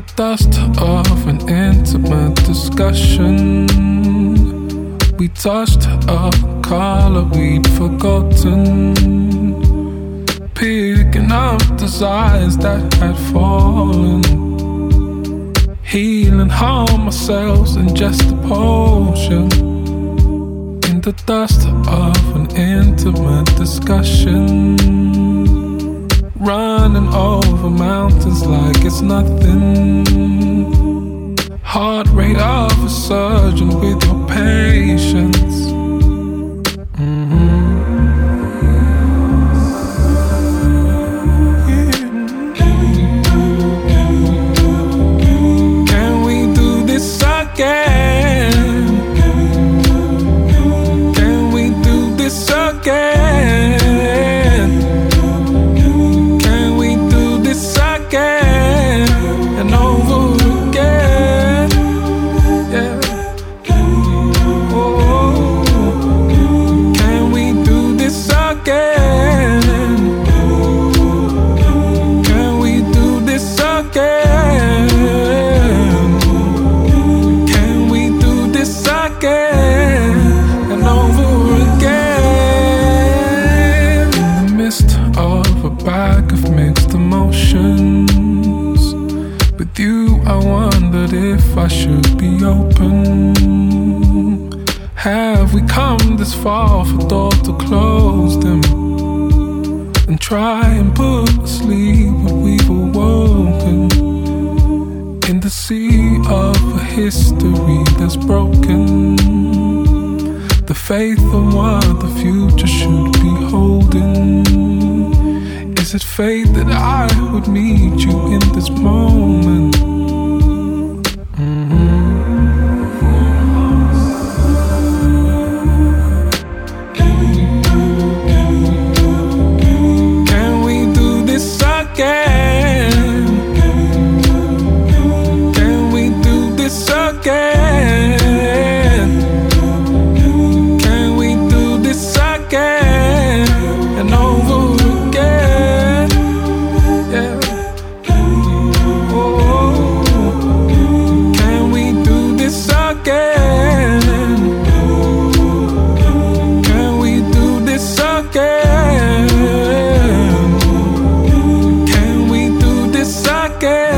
the dust of an intimate discussion. We touched a color we'd forgotten. Picking up desires that had fallen. Healing harm ourselves in just a potion. In the dust of an intimate discussion. Running over like it's nothing. Heart rate of a surgeon with your patience. If I should be open. Have we come this far for doors to close them? and try and put asleep what we've awoken in the sea of a history that's broken. The faith of what the future should be holding. Is it fate that I would meet Girl.